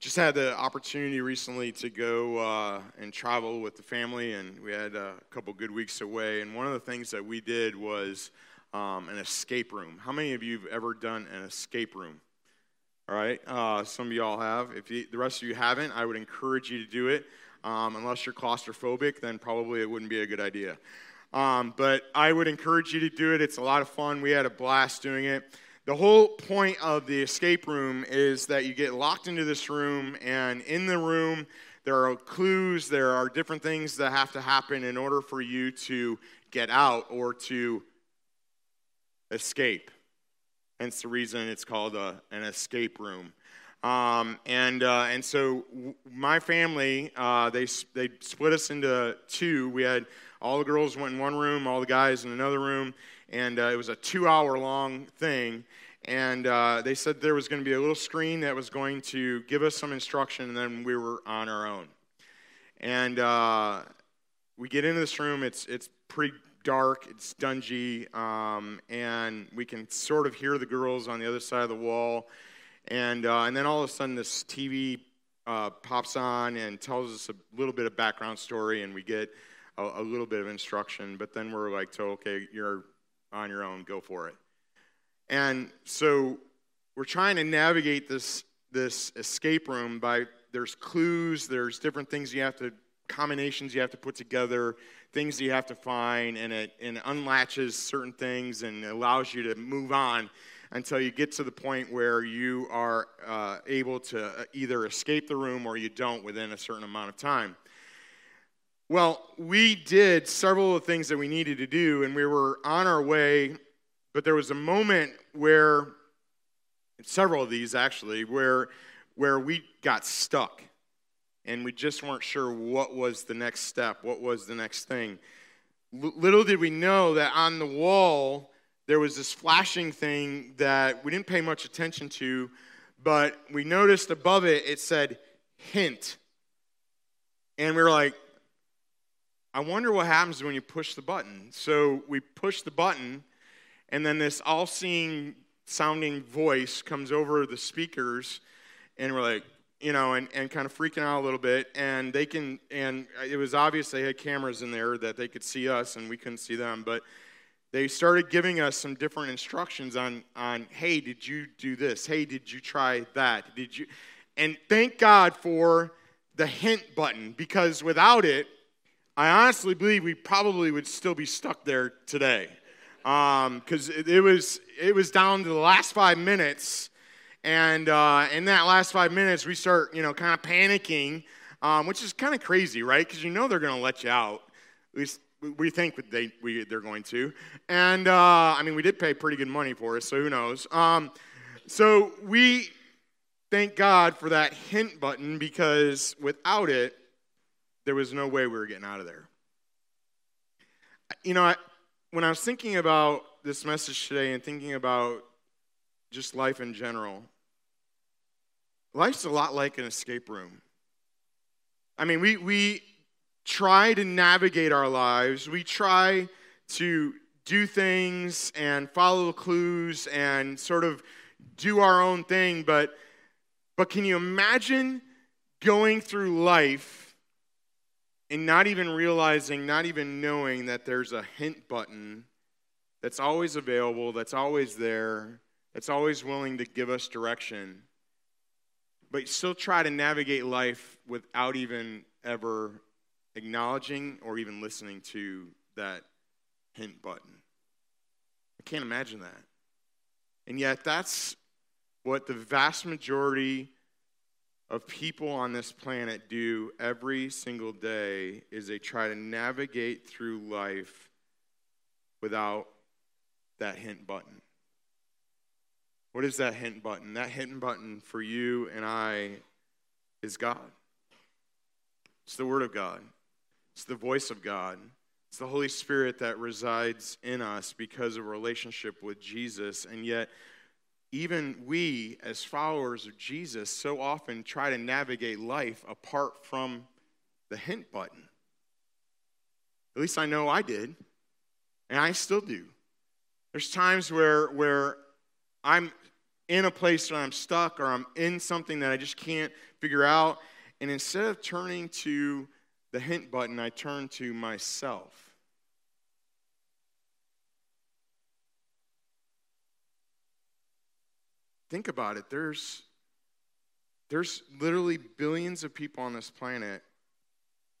just had the opportunity recently to go uh, and travel with the family, and we had a couple good weeks away. And one of the things that we did was um, an escape room. How many of you have ever done an escape room? All right, uh, some of y'all have. If you, the rest of you haven't, I would encourage you to do it. Um, unless you're claustrophobic, then probably it wouldn't be a good idea. Um, but I would encourage you to do it. It's a lot of fun. We had a blast doing it. The whole point of the escape room is that you get locked into this room, and in the room, there are clues, there are different things that have to happen in order for you to get out or to escape. Hence the reason it's called a, an escape room. Um, and, uh, and so my family, uh, they, they split us into two. We had all the girls went in one room, all the guys in another room, and uh, it was a two hour long thing. And uh, they said there was going to be a little screen that was going to give us some instruction, and then we were on our own. And uh, we get into this room, it's, it's pretty dark, it's dungy, um, and we can sort of hear the girls on the other side of the wall. And, uh, and then all of a sudden, this TV uh, pops on and tells us a little bit of background story, and we get a, a little bit of instruction. But then we're like, so, okay, you're on your own, go for it. And so we're trying to navigate this, this escape room by there's clues, there's different things you have to, combinations you have to put together things you have to find, and it, and unlatches certain things and allows you to move on until you get to the point where you are uh, able to either escape the room or you don't within a certain amount of time. Well, we did several of the things that we needed to do, and we were on our way, but there was a moment where, several of these actually, where, where we got stuck and we just weren't sure what was the next step, what was the next thing. L- little did we know that on the wall there was this flashing thing that we didn't pay much attention to, but we noticed above it it said hint. And we were like, I wonder what happens when you push the button. So we push the button, and then this all seeing sounding voice comes over the speakers, and we're like, you know, and, and kind of freaking out a little bit. And they can, and it was obvious they had cameras in there that they could see us and we couldn't see them. But they started giving us some different instructions on, on hey, did you do this? Hey, did you try that? Did you? And thank God for the hint button because without it, I honestly believe we probably would still be stuck there today. Because um, it, it, was, it was down to the last five minutes and uh, in that last five minutes, we start, you know, kind of panicking, um, which is kind of crazy, right? Because you know they're going to let you out. At least we think they, we, they're going to. And uh, I mean, we did pay pretty good money for it, so who knows? Um, so we thank God for that hint button because without it, there was no way we were getting out of there. You know, when I was thinking about this message today and thinking about just life in general, life's a lot like an escape room. I mean, we, we try to navigate our lives, we try to do things and follow clues and sort of do our own thing, but, but can you imagine going through life and not even realizing, not even knowing that there's a hint button that's always available, that's always there, that's always willing to give us direction, but still try to navigate life without even ever acknowledging or even listening to that hint button. I can't imagine that. And yet, that's what the vast majority of people on this planet do every single day is they try to navigate through life without that hint button. What is that hint button? That hint button for you and I is God. It's the Word of God, it's the voice of God. It's the Holy Spirit that resides in us because of a relationship with Jesus. And yet, even we, as followers of Jesus, so often try to navigate life apart from the hint button. At least I know I did, and I still do. There's times where, where I'm in a place where I'm stuck or I'm in something that I just can't figure out. And instead of turning to the hint button, I turn to myself. Think about it. There's, there's literally billions of people on this planet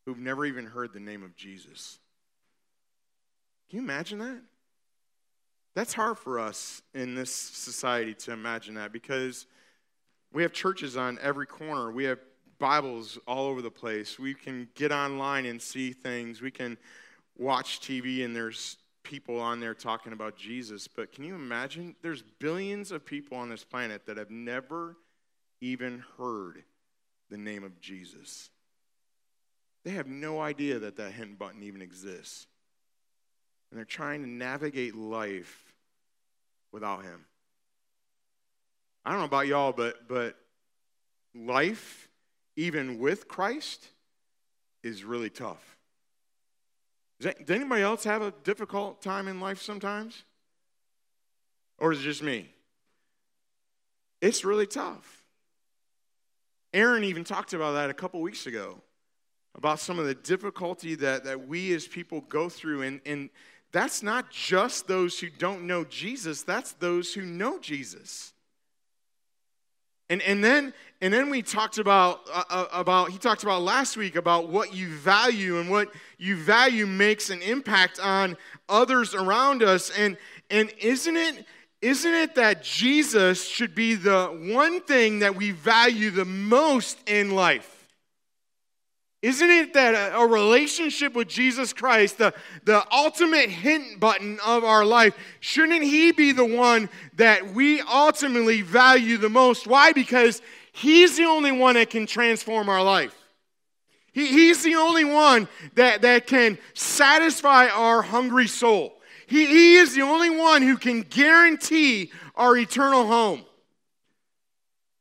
who've never even heard the name of Jesus. Can you imagine that? That's hard for us in this society to imagine that because we have churches on every corner. We have Bibles all over the place. We can get online and see things. We can watch TV and there's people on there talking about Jesus, but can you imagine? There's billions of people on this planet that have never even heard the name of Jesus. They have no idea that that hint button even exists. And they're trying to navigate life without him. I don't know about y'all, but but life, even with Christ, is really tough. That, does anybody else have a difficult time in life sometimes? Or is it just me? It's really tough. Aaron even talked about that a couple weeks ago about some of the difficulty that, that we as people go through. And, and that's not just those who don't know Jesus, that's those who know Jesus. And, and then and then we talked about uh, uh, about he talked about last week about what you value and what you value makes an impact on others around us and and isn't it isn't it that Jesus should be the one thing that we value the most in life? Isn't it that a, relationship with Jesus Christ, the, the ultimate hint button of our life, shouldn't He be the one that we ultimately value the most? Why? Because He's the only one that can transform our life. He, he's the only one that, that can satisfy our hungry soul. He, he is the only one who can guarantee our eternal home.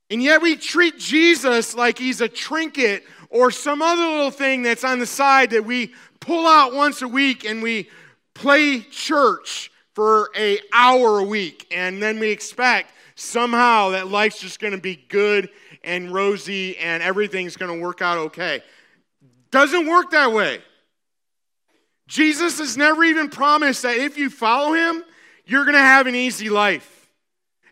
And yet we treat Jesus like he's a trinket or some other little thing that's on the side that we pull out once a week and we play church for a hour a week. And then we expect somehow that life's just going to be good and rosy and everything's going to work out okay. Doesn't work that way. Jesus has never even promised that if you follow him you're going to have an easy life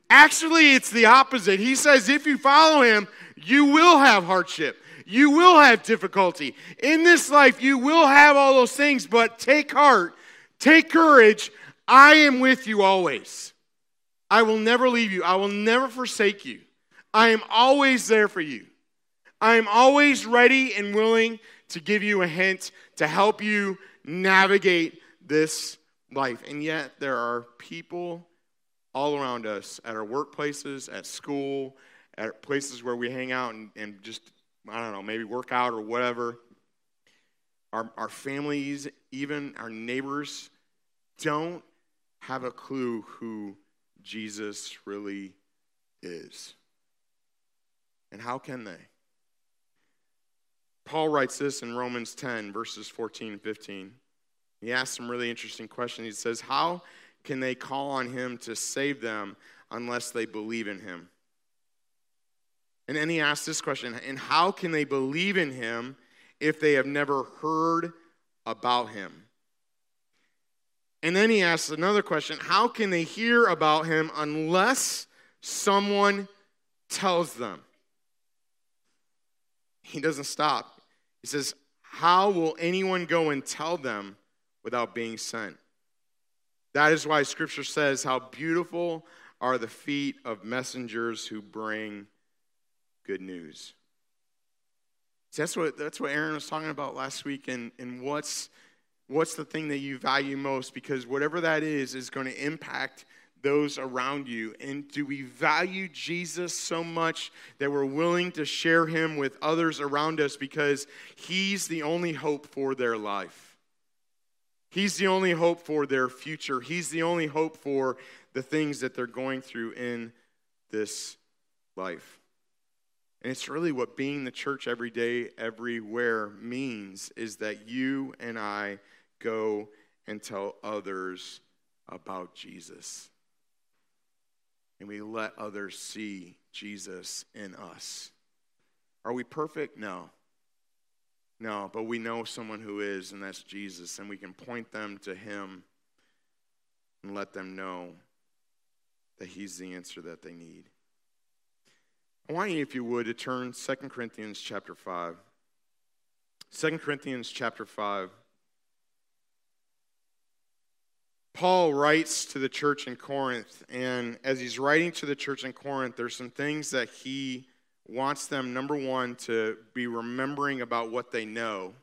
actually it's the opposite he says if you follow him you will have hardship you will have difficulty. In this life, you will have all those things, but take heart, take courage. I am with you always. I will never leave you, I will never forsake you. I am always there for you. I am always ready and willing to give you a hint to help you navigate this life. And yet, there are people all around us at our workplaces, at school, at places where we hang out and, and just I don't know, maybe work out or whatever. Our, our families, even our neighbors, don't have a clue who Jesus really is. And how can they? Paul writes this in Romans 10, verses 14 and 15. He asks some really interesting questions. He says, How can they call on him to save them unless they believe in him? And then he asks this question And how can they believe in him if they have never heard about him? And then he asks another question How can they hear about him unless someone tells them? He doesn't stop. He says, How will anyone go and tell them without being sent? That is why scripture says, How beautiful are the feet of messengers who bring good news. See, that's what, that's what Aaron was talking about last week, and, and what's, what's the thing that you value most? Because whatever that is, is going to impact those around you? And do we value Jesus so much that we're willing to share him with others around us because he's the only hope for their life? He's the only hope for their future. He's the only hope for the things that they're going through in this life. And it's really what being the church every day, everywhere means is that you and I go and tell others about Jesus. and we let others see Jesus in us. Are we perfect? No. No, but we know someone who is, and that's Jesus, and we can point them to him and let them know that he's the answer that they need. I want you, if you would, to turn 2 Corinthians chapter 5. 2 Corinthians chapter 5. Paul writes to the church in Corinth, and as he's writing to the church in Corinth, there's some things that he wants them, number one, to be remembering about what they know,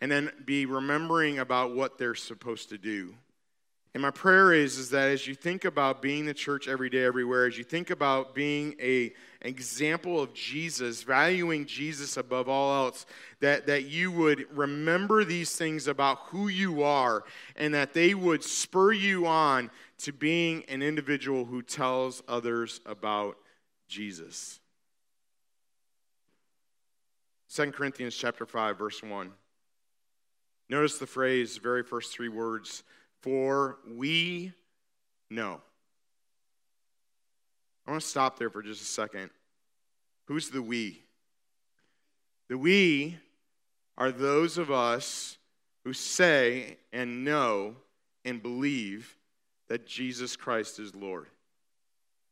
and then be remembering about what they're supposed to do. And my prayer is, is that as you think about being the church every day, everywhere, as you think about being a example of Jesus, valuing Jesus above all else, that, that you would remember these things about who you are and that they would spur you on to being an individual who tells others about Jesus. 2 Corinthians chapter 5 verse 1. Notice the phrase, very first three words, for we know. I want to stop there for just a second. Who's the we? The we are those of us who say and know and believe that Jesus Christ is Lord.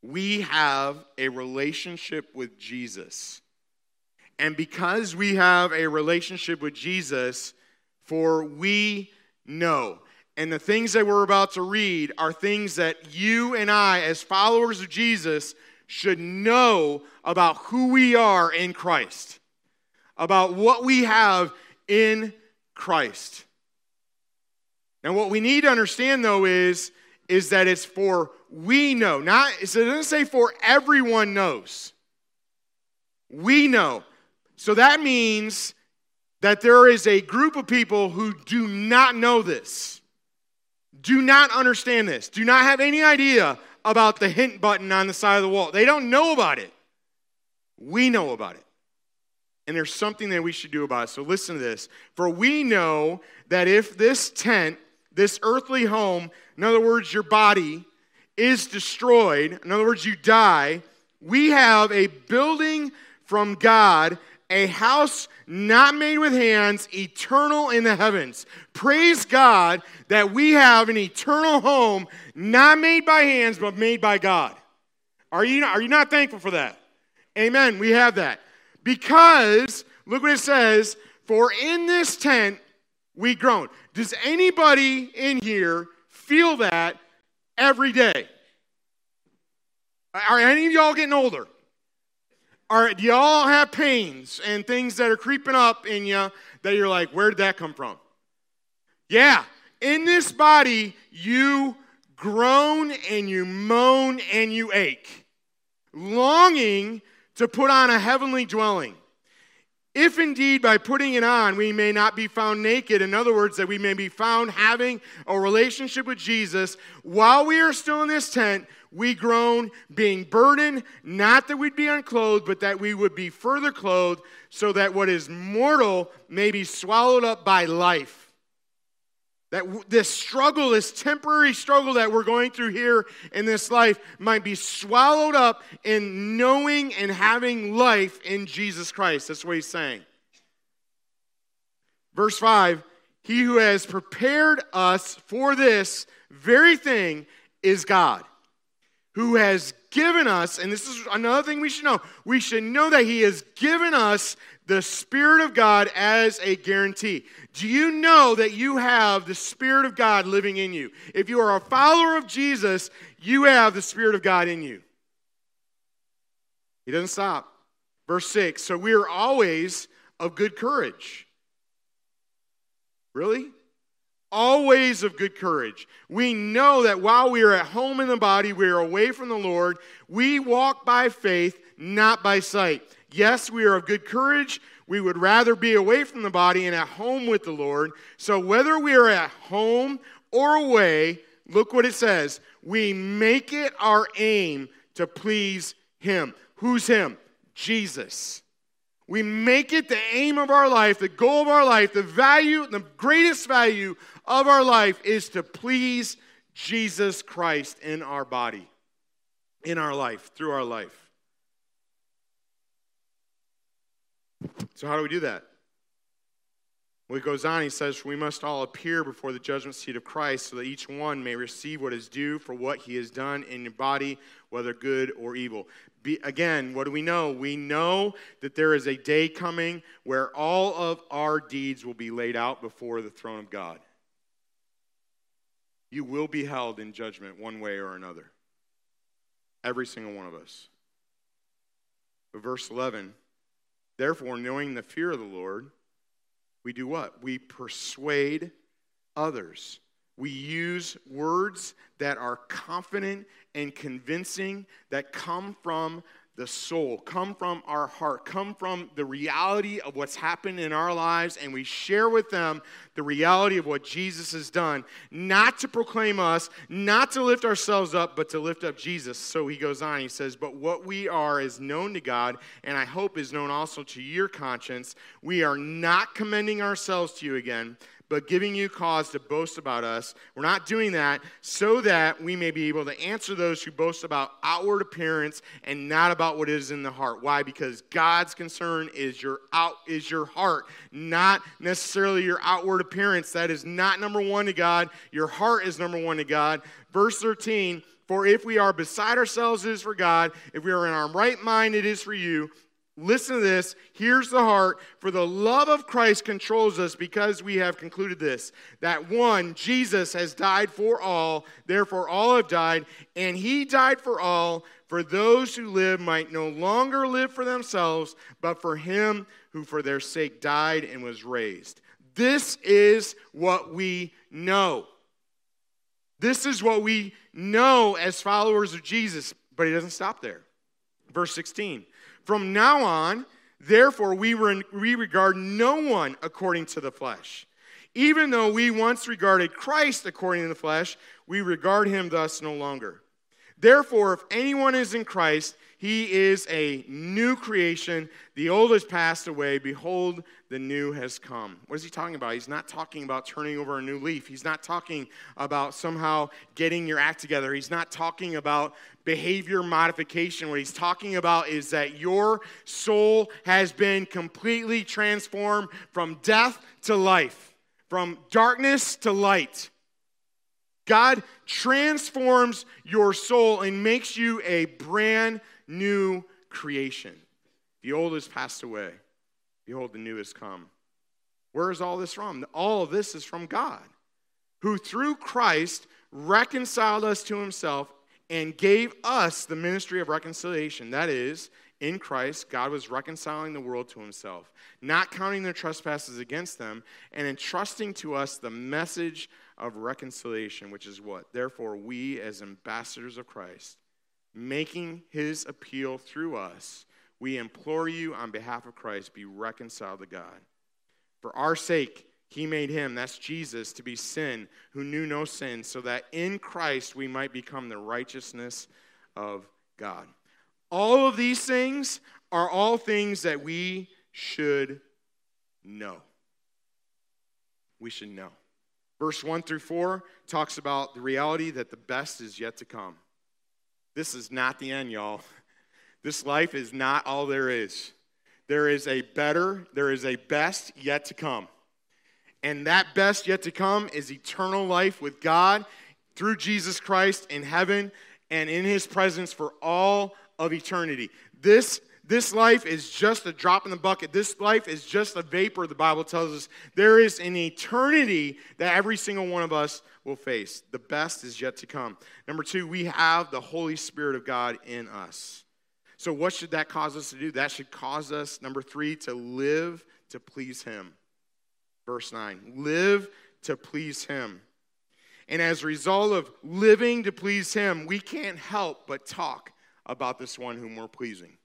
We have a relationship with Jesus. And because we have a relationship with Jesus, for we know. And the things that we're about to read are things that you and I, as followers of Jesus, should know about who we are in Christ, about what we have in Christ. Now, what we need to understand, though, is, is that it's for we know. Not, it doesn't say for everyone knows. We know. So that means that there is a group of people who do not know this do not understand this, do not have any idea about the hint button on the side of the wall. They don't know about it. We know about it. And there's something that we should do about it. So listen to this. For we know that if this tent, this earthly home, in other words, your body, is destroyed, in other words, you die, we have a building from God a house not made with hands, eternal in the heavens. Praise God that we have an eternal home not made by hands, but made by God. Are you, are you not thankful for that? Amen. We have that. Because, look what it says, for in this tent we groan. Does anybody in here feel that every day? Are any of y'all getting older? Are, do y'all have pains and things that are creeping up in you that you're like, where did that come from? Yeah, in this body, you groan and you moan and you ache, longing to put on a heavenly dwelling. If indeed by putting it on we may not be found naked, in other words, that we may be found having a relationship with Jesus while we are still in this tent, we groan, being burdened, not that we'd be unclothed, but that we would be further clothed, so that what is mortal may be swallowed up by life. That this struggle, this temporary struggle that we're going through here in this life, might be swallowed up in knowing and having life in Jesus Christ. That's what he's saying. Verse 5 He who has prepared us for this very thing is God who has given us, and this is another thing we should know, we should know that He has given us the Spirit of God as a guarantee. Do you know that you have the Spirit of God living in you? If you are a follower of Jesus, you have the Spirit of God in you. He doesn't stop. Verse 6 So we are always of good courage. Really? Always of good courage. We know that while we are at home in the body, we are away from the Lord. We walk by faith, not by sight. Yes, we are of good courage. We would rather be away from the body and at home with the Lord. So whether we are at home or away, look what it says. We make it our aim to please Him. Who's Him? Jesus. We make it the aim of our life, the goal of our life, the value, the greatest value of our life is to please Jesus Christ in our body, in our life, through our life. So, how do we do that? Well, he goes on, he says, We must all appear before the judgment seat of Christ so that each one may receive what is due for what he has done in your body, whether good or evil. Be, again, what do we know? We know that there is a day coming where all of our deeds will be laid out before the throne of God. You will be held in judgment one way or another. Every single one of us. But verse 11, therefore, knowing the fear of the Lord, we do what? We persuade others. We use words that are confident and convincing, that come from the soul, come from our heart, come from the reality of what's happened in our lives, and we share with them the reality of what Jesus has done, not to proclaim us, not to lift ourselves up, but to lift up Jesus. So he goes on, he says, But what we are is known to God, and I hope is known also to your conscience. We are not commending ourselves to you again but giving you cause to boast about us. We're not doing that so that we may be able to answer those who boast about outward appearance and not about what is in the heart. Why? Because God's concern is your out is your heart, not necessarily your outward appearance. That is not number 1 to God. Your heart is number 1 to God. Verse 13, for if we are beside ourselves, it is for God. If we are in our right mind, it is for you. Listen to this. Here's the heart. For the love of Christ controls us because we have concluded this that one, Jesus has died for all, therefore all have died, and he died for all, for those who live might no longer live for themselves, but for him who for their sake died and was raised. This is what we know. This is what we know as followers of Jesus, but he doesn't stop there. Verse 16. From now on, therefore, we, we regard no one according to the flesh. Even though we once regarded Christ according to the flesh, we regard him thus no longer. Therefore, if anyone is in Christ, he is a new creation. The old has passed away. Behold, the new has come. What is he talking about? He's not talking about turning over a new leaf. He's not talking about somehow getting your act together. He's not talking about behavior modification. What he's talking about is that your soul has been completely transformed from death to life, from darkness to light. God transforms your soul and makes you a brand new creation. The old has passed away. Behold, the new has come. Where is all this from? All of this is from God, who through Christ reconciled us to himself and gave us the ministry of reconciliation. That is, in Christ, God was reconciling the world to himself, not counting their trespasses against them, and entrusting to us the message of reconciliation, which is what? Therefore, we, as ambassadors of Christ, making his appeal through us, we implore you on behalf of Christ, be reconciled to God. For our sake, he made him, that's Jesus, to be sin, who knew no sin, so that in Christ we might become the righteousness of God. All of these things are all things that we should know. We should know. Verse 1 through 4 talks about the reality that the best is yet to come. This is not the end, y'all. This life is not all there is. There is a better, there is a best yet to come. And that best yet to come is eternal life with God through Jesus Christ in heaven and in his presence for all of eternity. This this life is just a drop in the bucket. This life is just a vapor, the Bible tells us. There is an eternity that every single one of us will face. The best is yet to come. Number two, we have the Holy Spirit of God in us. So, what should that cause us to do? That should cause us, number three, to live to please Him. Verse 9 live to please Him. And as a result of living to please Him, we can't help but talk about this one whom we're pleasing.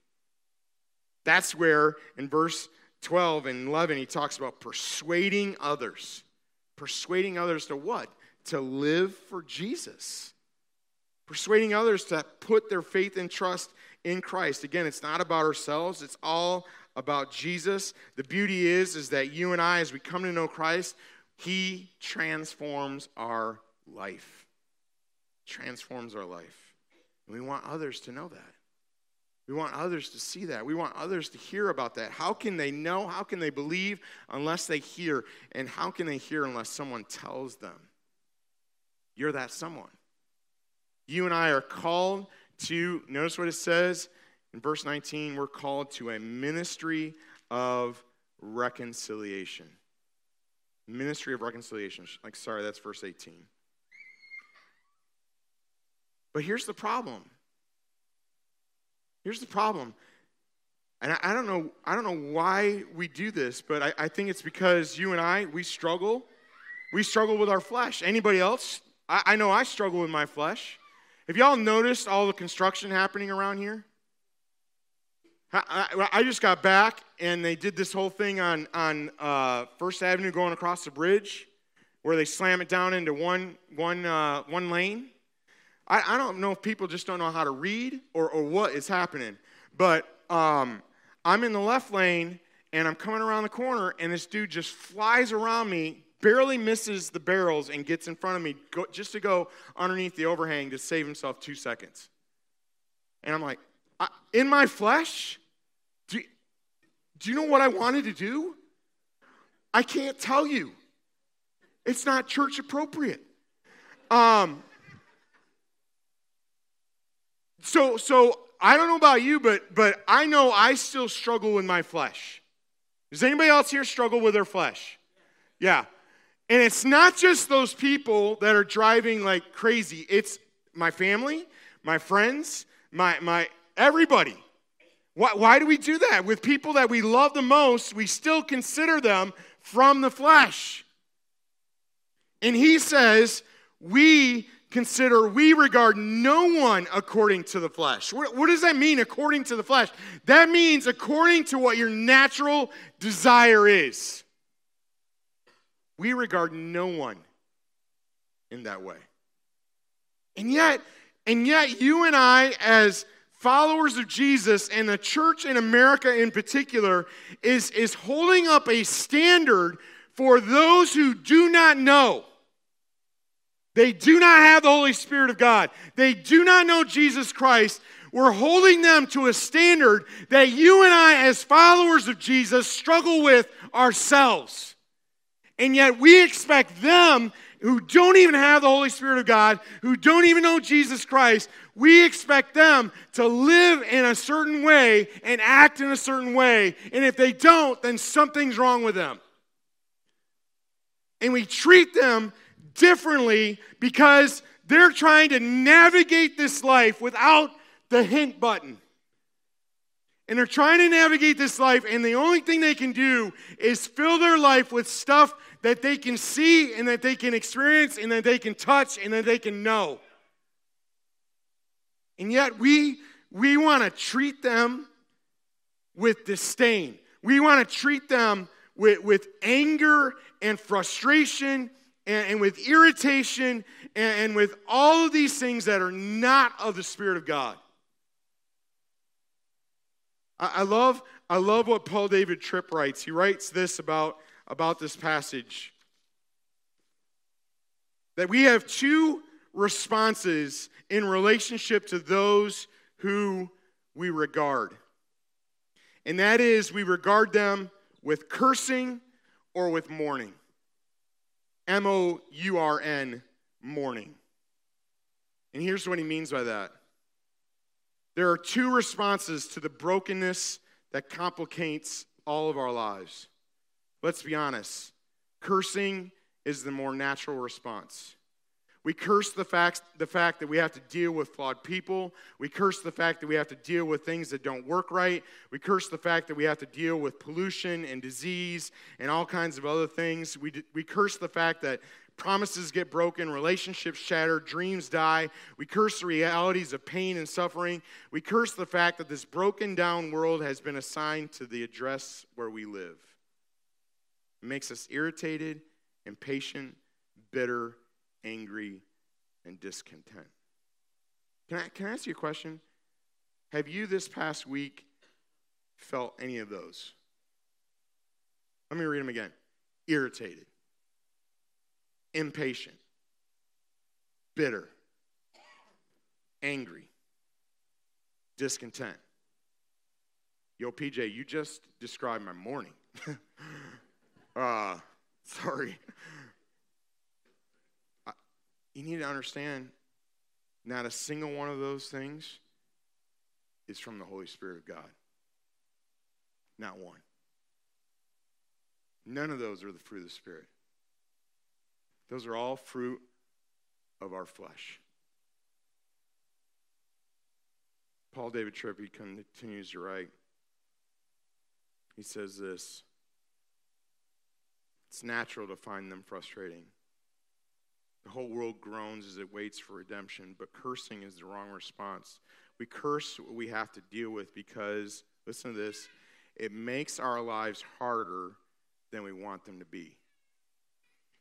That's where in verse 12 and 11 he talks about persuading others. Persuading others to what? To live for Jesus. Persuading others to put their faith and trust in Christ. Again, it's not about ourselves, it's all about Jesus. The beauty is is that you and I as we come to know Christ, he transforms our life. transforms our life. And we want others to know that. We want others to see that. We want others to hear about that. How can they know? How can they believe unless they hear? And how can they hear unless someone tells them? You're that someone. You and I are called to, notice what it says in verse 19, we're called to a ministry of reconciliation. Ministry of reconciliation. Like, sorry, that's verse 18. But here's the problem. Here's the problem. And I, I, don't know, I don't know why we do this, but I, I, think it's because you and I, we struggle. We struggle with our flesh. Anybody else? I, I know I struggle with my flesh. Have y'all noticed all the construction happening around here? I, I just got back and they did this whole thing on, on uh, First Avenue going across the bridge where they slam it down into one, one, uh, one lane. I, I don't know if people just don't know how to read or, or what is happening, but um, I'm in the left lane and I'm coming around the corner and this dude just flies around me, barely misses the barrels and gets in front of me go, just to go underneath the overhang to save himself two seconds. And I'm like, in my flesh, do, do you know what I wanted to do? I can't tell you. It's not church appropriate. Um, so, so I don't know about you, but but I know I still struggle with my flesh. Does anybody else here struggle with their flesh? Yeah. And it's not just those people that are driving like crazy. It's my family, my friends, my my everybody. Why, why do we do that? With people that we love the most, we still consider them from the flesh. And he says, we consider we regard no one according to the flesh. What, what, does that mean, according to the flesh? That means according to what your natural desire is. We regard no one in that way. And yet, and yet you and I as followers of Jesus and the church in America in particular is, is holding up a standard for those who do not know they do not have the Holy Spirit of God. They do not know Jesus Christ. We're holding them to a standard that you and I, as followers of Jesus, struggle with ourselves. And yet we expect them who don't even have the Holy Spirit of God, who don't even know Jesus Christ, we expect them to live in a certain way and act in a certain way. And if they don't, then something's wrong with them. And we treat them differently because they're trying to navigate this life without the hint button. And they're trying to navigate this life, and the only thing they can do is fill their life with stuff that they can see and that they can experience and that they can touch and that they can know. And yet we we want to treat them with disdain. We want to treat them with, with anger and frustration and, and with irritation and, and with all of these things that are not of the Spirit of God. I, I love, I love what Paul David Tripp writes. He writes this about, about this passage that we have two responses in relationship to those who we regard. And that is, we regard them with cursing or with mourning. M O U R N, mourning. And here's what he means by that there are two responses to the brokenness that complicates all of our lives. Let's be honest cursing is the more natural response. We curse the fact, the fact that we have to deal with flawed people. We curse the fact that we have to deal with things that don't work right. We curse the fact that we have to deal with pollution and disease and all kinds of other things. We, we curse the fact that promises get broken, relationships shatter, dreams die. We curse the realities of pain and suffering. We curse the fact that this broken down world has been assigned to the address where we live. It makes us irritated, impatient, bitter, angry, and discontent. Can I, can I ask you a question? Have you this past week felt any of those? Let me read them again irritated, impatient, bitter, angry, discontent. Yo, PJ, you just described my morning. uh, sorry. You need to understand not a single one of those things is from the Holy Spirit of God. Not one. None of those are the fruit of the Spirit. Those are all fruit of our flesh. Paul David Tripp continues to write. He says this It's natural to find them frustrating. The whole world groans as it waits for redemption, but cursing is the wrong response. We curse what we have to deal with because, listen to this, it makes our lives harder than we want them to be.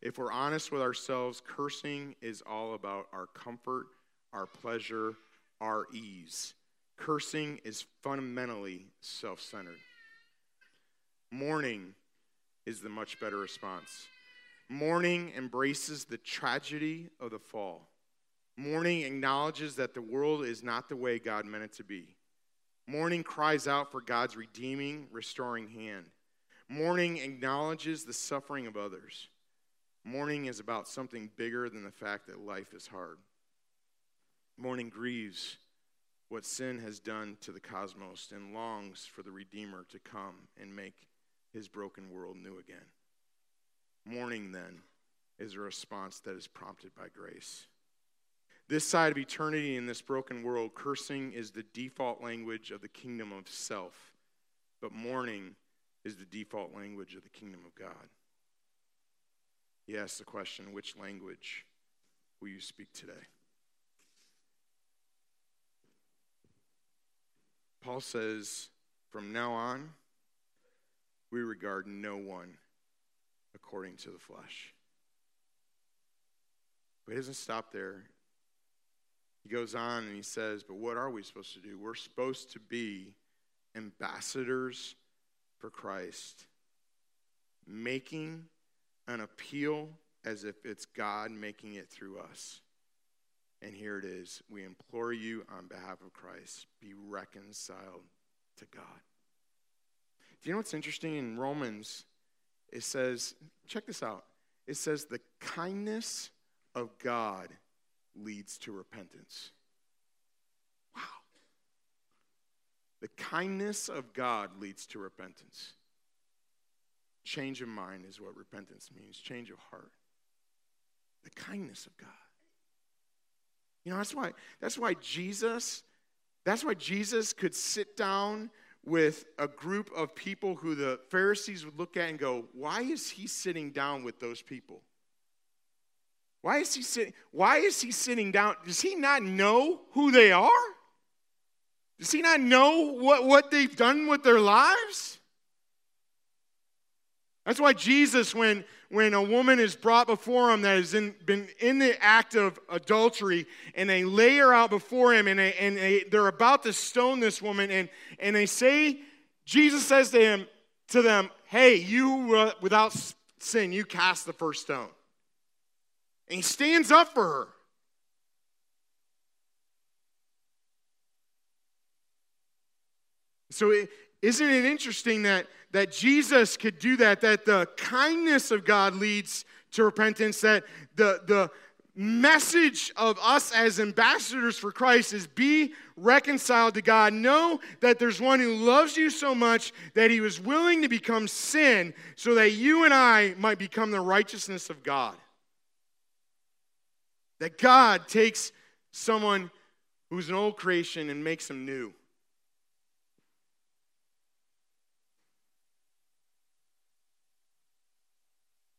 If we're honest with ourselves, cursing is all about our comfort, our pleasure, our ease. Cursing is fundamentally self centered. Mourning is the much better response. Mourning embraces the tragedy of the fall. Mourning acknowledges that the world is not the way God meant it to be. Mourning cries out for God's redeeming, restoring hand. Mourning acknowledges the suffering of others. Mourning is about something bigger than the fact that life is hard. Mourning grieves what sin has done to the cosmos and longs for the Redeemer to come and make his broken world new again. Mourning, then, is a response that is prompted by grace. This side of eternity in this broken world, cursing is the default language of the kingdom of self, but mourning is the default language of the kingdom of God. He asks the question which language will you speak today? Paul says, from now on, we regard no one according to the flesh. But he doesn't stop there. He goes on and he says, But what are we supposed to do? We're supposed to be ambassadors for Christ, making an appeal as if it's God making it through us. And here it is. We implore you on behalf of Christ, be reconciled to God. Do you know what's interesting in Romans? It says, check this out. It says, the kindness of God leads to repentance. Wow. The kindness of God leads to repentance. Change of mind is what repentance means change of heart. The kindness of God. You know, that's why, that's why Jesus, that's why Jesus could sit down with a group of people who the Pharisees would look at and go, Why is he sitting down with those people? Why is he sitting? Why is he sitting down? Does he not know who they are? Does he not know what, what they've done with their lives? That's why Jesus, when, when a woman is brought before him that has in, been in the act of adultery, and they lay her out before him, and, they, and they, they're about to stone this woman, and, and they say, Jesus says to him, to them, Hey, you uh, without sin, you cast the first stone. And he stands up for her. So, is isn't it interesting that that Jesus could do that, that the kindness of God leads to repentance, that the, the message of us as ambassadors for Christ is be reconciled to God. Know that there's one who loves you so much that he was willing to become sin so that you and I might become the righteousness of God. That God takes someone who's an old creation and makes him new.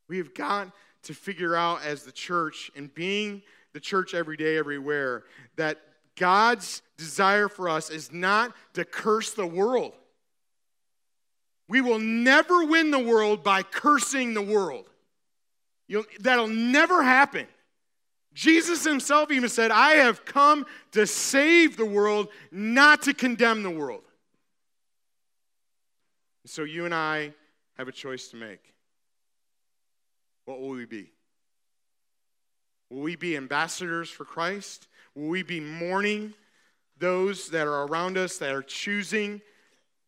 We have got to figure out as the church and being the church every day, everywhere, that God's desire for us is not to curse the world. We will never win the world by cursing the world. You'll, that'll never happen. Jesus himself even said, I have come to save the world, not to condemn the world. So you and I have a choice to make. What will we be? Will we be ambassadors for Christ? Will we be mourning those that are around us that are choosing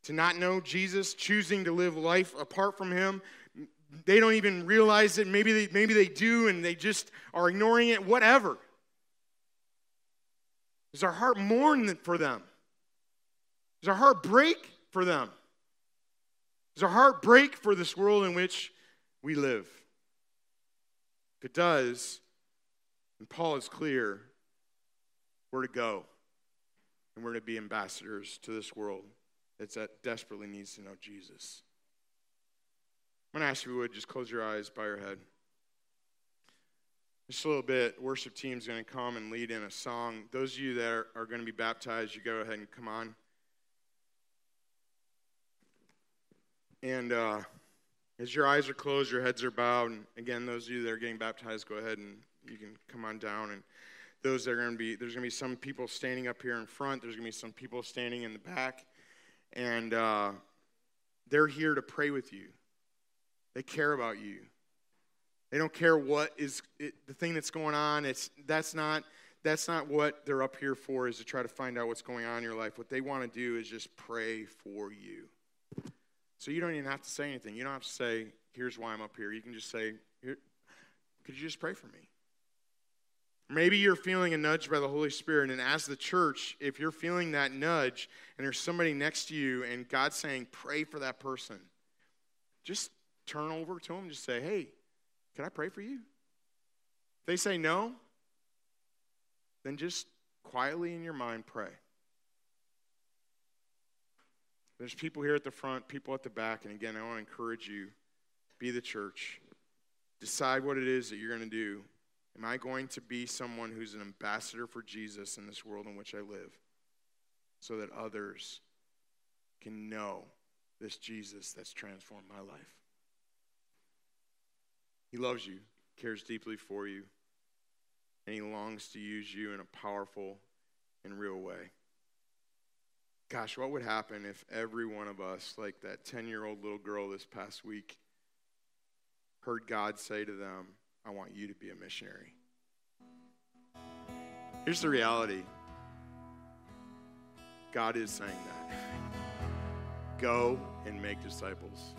to not know Jesus, choosing to live life apart from Him? They don't even realize it. Maybe they, maybe they do and they just are ignoring it, whatever. Does our heart mourn for them? Does our heart break for them? Does our heart break for this world in which we live? If it does, and Paul is clear, we're to go and we're to be ambassadors to this world that desperately needs to know Jesus. I'm going to ask you, would just close your eyes, bow your head. Just a little bit, worship team's going to come and lead in a song. Those of you that are, are going to be baptized, you go ahead and come on. And uh, as your eyes are closed, your heads are bowed, and again, those of you that are getting baptized, go ahead and you can come on down. And those that are going to be, there's going to be some people standing up here in front. There's going to be some people standing in the back, and uh, they're here to pray with you. They care about you. They don't care what is it, the thing that's going on. It's that's not that's not what they're up here for. Is to try to find out what's going on in your life. What they want to do is just pray for you. So you don't even have to say anything. You don't have to say, here's why I'm up here. You can just say, could you just pray for me? Maybe you're feeling a nudge by the Holy Spirit, and as the church, if you're feeling that nudge and there's somebody next to you and God's saying, pray for that person, just turn over to them and just say, hey, can I pray for you? If they say no, then just quietly in your mind pray. There's people here at the front, people at the back, and again, I want to encourage you be the church. Decide what it is that you're going to do. Am I going to be someone who's an ambassador for Jesus in this world in which I live so that others can know this Jesus that's transformed my life? He loves you, cares deeply for you, and he longs to use you in a powerful and real way. Gosh, what would happen if every one of us, like that 10 year old little girl this past week, heard God say to them, I want you to be a missionary? Here's the reality God is saying that. Go and make disciples.